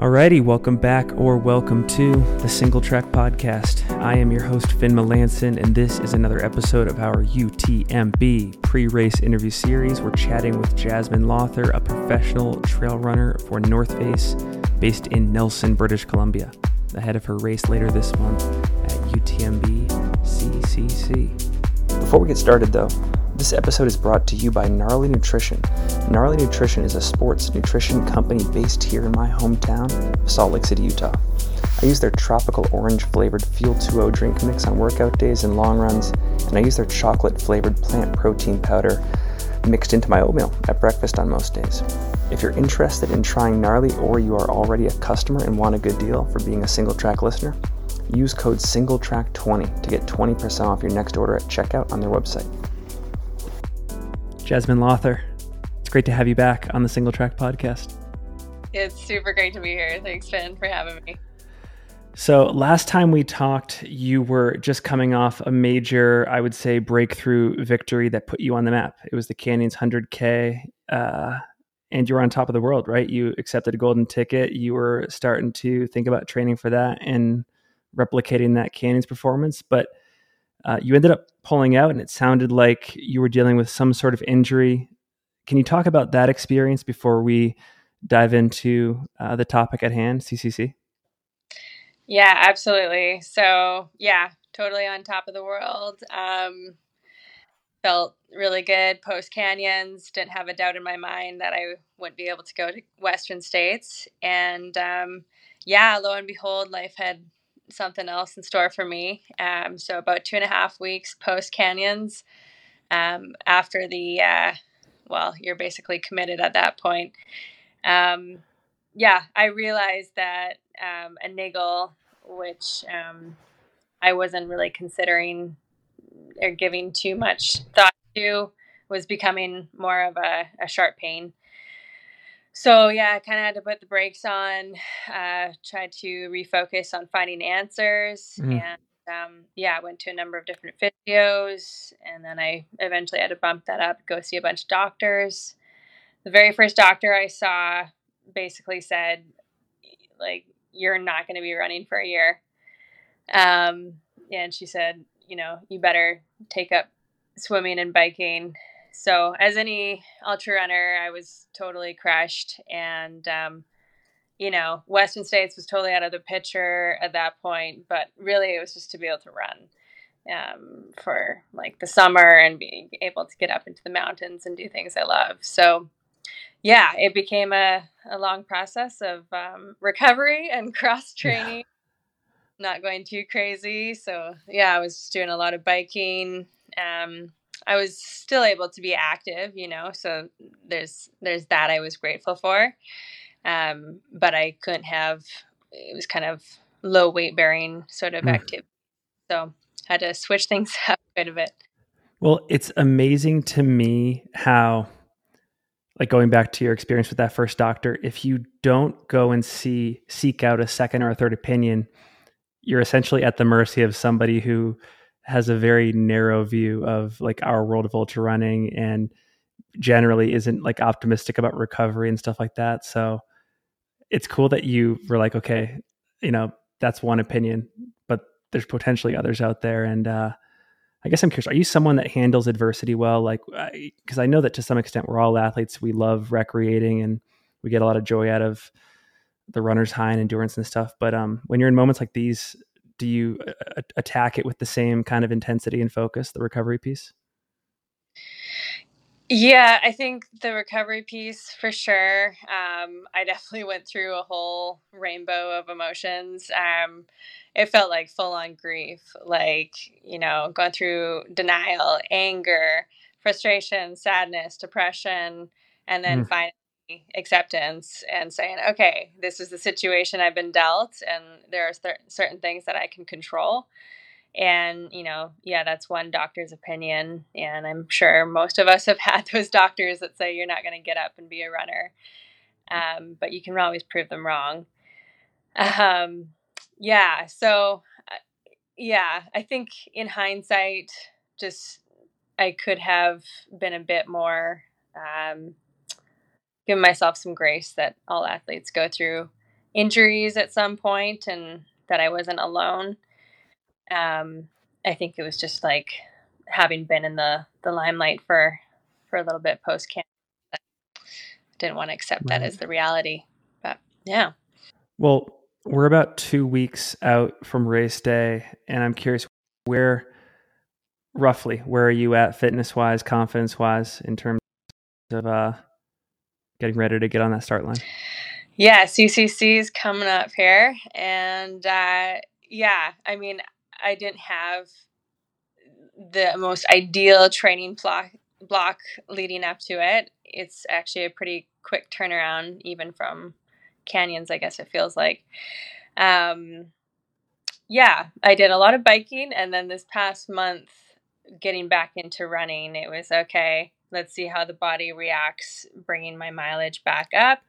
Alrighty, welcome back or welcome to the Single Track Podcast. I am your host, Finn Melanson, and this is another episode of our UTMB pre race interview series. We're chatting with Jasmine Lawther, a professional trail runner for North Face based in Nelson, British Columbia, ahead of her race later this month at UTMB CCC. Before we get started, though, this episode is brought to you by Gnarly Nutrition. Gnarly Nutrition is a sports nutrition company based here in my hometown Salt Lake City, Utah. I use their tropical orange flavored Fuel 2O drink mix on workout days and long runs, and I use their chocolate flavored plant protein powder mixed into my oatmeal at breakfast on most days. If you're interested in trying Gnarly or you are already a customer and want a good deal for being a single track listener, use code SingleTrack20 to get 20% off your next order at checkout on their website. Jasmine Lawther, it's great to have you back on the Single Track Podcast. It's super great to be here. Thanks, Finn, for having me. So, last time we talked, you were just coming off a major, I would say, breakthrough victory that put you on the map. It was the Canyons 100K, uh, and you were on top of the world, right? You accepted a golden ticket. You were starting to think about training for that and replicating that Canyons performance. But uh, you ended up pulling out, and it sounded like you were dealing with some sort of injury. Can you talk about that experience before we dive into uh, the topic at hand, CCC? Yeah, absolutely. So, yeah, totally on top of the world. Um, felt really good post canyons. Didn't have a doubt in my mind that I wouldn't be able to go to Western States. And um, yeah, lo and behold, life had something else in store for me. Um, so about two and a half weeks post canyons, um, after the uh, well, you're basically committed at that point. Um, yeah, I realized that um, a niggle, which um, I wasn't really considering or giving too much thought to, was becoming more of a, a sharp pain so yeah, I kind of had to put the brakes on, uh, tried to refocus on finding answers, mm. and um, yeah, I went to a number of different physios, and then I eventually had to bump that up, go see a bunch of doctors. The very first doctor I saw basically said, like, you're not going to be running for a year. Um, and she said, you know, you better take up swimming and biking so, as any ultra runner, I was totally crushed. And, um, you know, Western States was totally out of the picture at that point. But really, it was just to be able to run um, for like the summer and being able to get up into the mountains and do things I love. So, yeah, it became a, a long process of um, recovery and cross training. Yeah. Not going too crazy. So, yeah, I was just doing a lot of biking. Um, I was still able to be active, you know. So there's there's that I was grateful for, um, but I couldn't have. It was kind of low weight bearing sort of mm. activity, so had to switch things up quite a bit. Well, it's amazing to me how, like going back to your experience with that first doctor, if you don't go and see seek out a second or a third opinion, you're essentially at the mercy of somebody who has a very narrow view of like our world of ultra running and generally isn't like optimistic about recovery and stuff like that. So it's cool that you were like, okay, you know, that's one opinion, but there's potentially others out there. And uh, I guess I'm curious, are you someone that handles adversity well? Like, because I, I know that to some extent we're all athletes, we love recreating and we get a lot of joy out of the runner's high and endurance and stuff. But um, when you're in moments like these, do you uh, attack it with the same kind of intensity and focus the recovery piece? Yeah i think the recovery piece for sure. Um, i definitely went through a whole rainbow of emotions. Um, it felt like full on grief like you know going through denial anger frustration sadness depression and then mm. finally acceptance and saying, okay, this is the situation I've been dealt, and there are th- certain things that I can control. And, you know, yeah, that's one doctor's opinion. And I'm sure most of us have had those doctors that say you're not going to get up and be a runner. Um, but you can always prove them wrong. Um, yeah. So, uh, yeah, I think in hindsight, just I could have been a bit more um, give myself some grace that all athletes go through injuries at some point and that I wasn't alone. Um, I think it was just like having been in the the limelight for for a little bit post camp. I didn't want to accept right. that as the reality, but yeah. Well, we're about two weeks out from race day, and I'm curious where roughly where are you at fitness wise, confidence wise, in terms of uh, getting ready to get on that start line? Yeah, CCC is coming up here, and uh, yeah, I mean, I didn't have the most ideal training block block leading up to it. It's actually a pretty quick turnaround, even from canyons. I guess it feels like. Um, yeah, I did a lot of biking, and then this past month, getting back into running, it was okay. Let's see how the body reacts, bringing my mileage back up.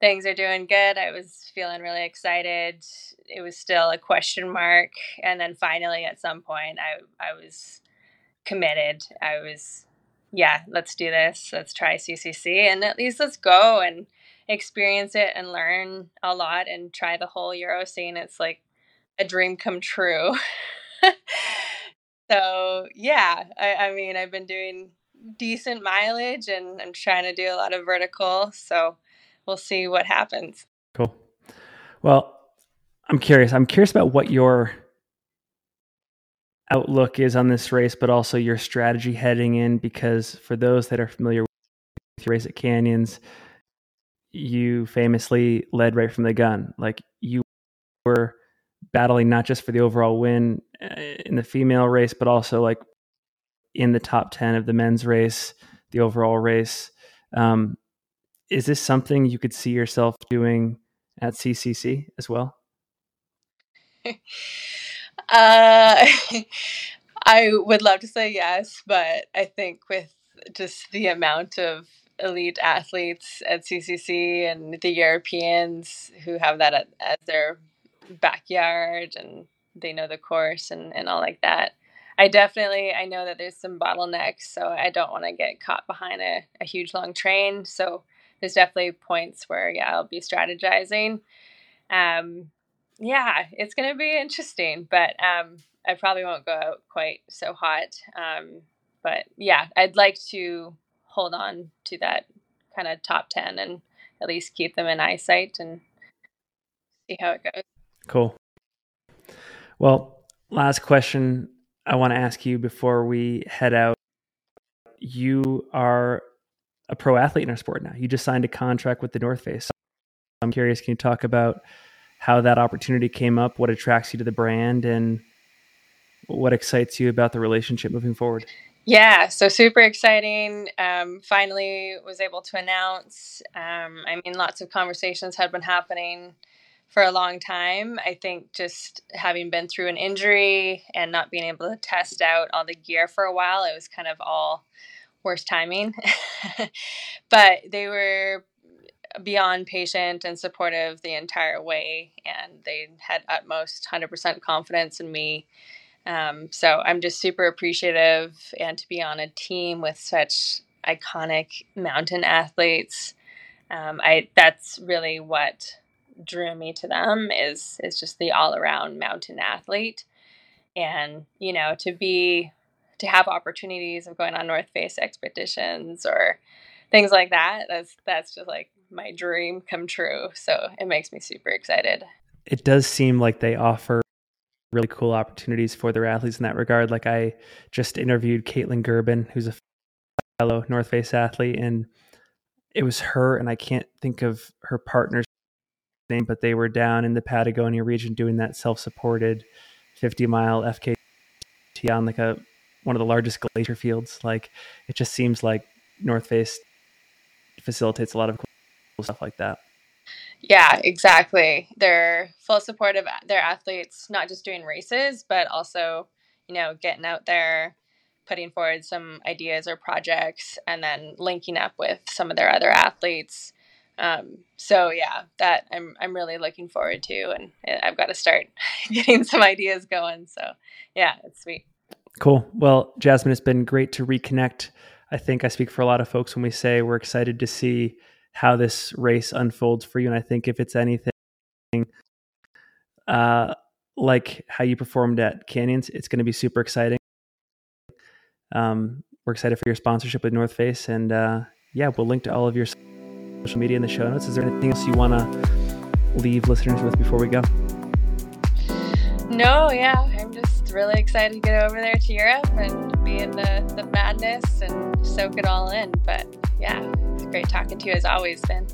Things are doing good. I was feeling really excited. It was still a question mark, and then finally, at some point, I I was committed. I was, yeah, let's do this. Let's try CCC, and at least let's go and experience it and learn a lot and try the whole Euro scene. It's like a dream come true. so yeah, I, I mean, I've been doing decent mileage and I'm trying to do a lot of vertical. So we'll see what happens. Cool. Well, I'm curious. I'm curious about what your outlook is on this race, but also your strategy heading in. Because for those that are familiar with your race at Canyons, you famously led right from the gun. Like you were battling not just for the overall win uh, in the female race, but also like in the top 10 of the men's race, the overall race. Um, is this something you could see yourself doing at CCC as well? uh, I would love to say yes, but I think with just the amount of elite athletes at CCC and the Europeans who have that at, as their backyard and they know the course and, and all like that. I definitely I know that there's some bottlenecks, so I don't want to get caught behind a, a huge long train. So there's definitely points where yeah I'll be strategizing. Um, yeah, it's gonna be interesting, but um, I probably won't go out quite so hot. Um, but yeah, I'd like to hold on to that kind of top 10 and at least keep them in eyesight and see how it goes. Cool. Well, last question I want to ask you before we head out. You are a pro athlete in our sport now. You just signed a contract with the North Face. I'm curious, can you talk about how that opportunity came up, what attracts you to the brand, and what excites you about the relationship moving forward? Yeah, so super exciting. Um, finally was able to announce. Um, I mean, lots of conversations had been happening for a long time. I think just having been through an injury and not being able to test out all the gear for a while, it was kind of all worst timing. but they were beyond patient and supportive the entire way, and they had utmost 100% confidence in me um, so I'm just super appreciative and to be on a team with such iconic mountain athletes. Um, I that's really what drew me to them is is just the all around mountain athlete, and you know to be to have opportunities of going on North Face expeditions or things like that. That's that's just like my dream come true. So it makes me super excited. It does seem like they offer really cool opportunities for their athletes in that regard. Like I just interviewed Kaytlyn Gerbin, who's a fellow North Face athlete, and it was her and I can't think of her partner's name, but they were down in the Patagonia region doing that self-supported 50 mile FKT on like a one of the largest glacier fields. Like it just seems like North Face facilitates a lot of cool stuff like that. Yeah, exactly. They're full support of their athletes, not just doing races, but also, you know, getting out there, putting forward some ideas or projects, and then linking up with some of their other athletes. Um, so yeah, that I'm I'm really looking forward to, and I've got to start getting some ideas going. So yeah, it's sweet. Cool. Well, Jasmine, it's been great to reconnect. I think I speak for a lot of folks when we say we're excited to see how this race unfolds for you. And I think if it's anything uh, like how you performed at Canyons. It's going to be super exciting. Um, we're excited for your sponsorship with North Face, and uh, yeah, we'll link to all of your social media in the show notes. Is there anything else you want to leave listeners with before we go? No, yeah, I'm just really excited to get over there to Europe and be in the, the madness and soak it all in. But yeah, it's great talking to you as always, Ben.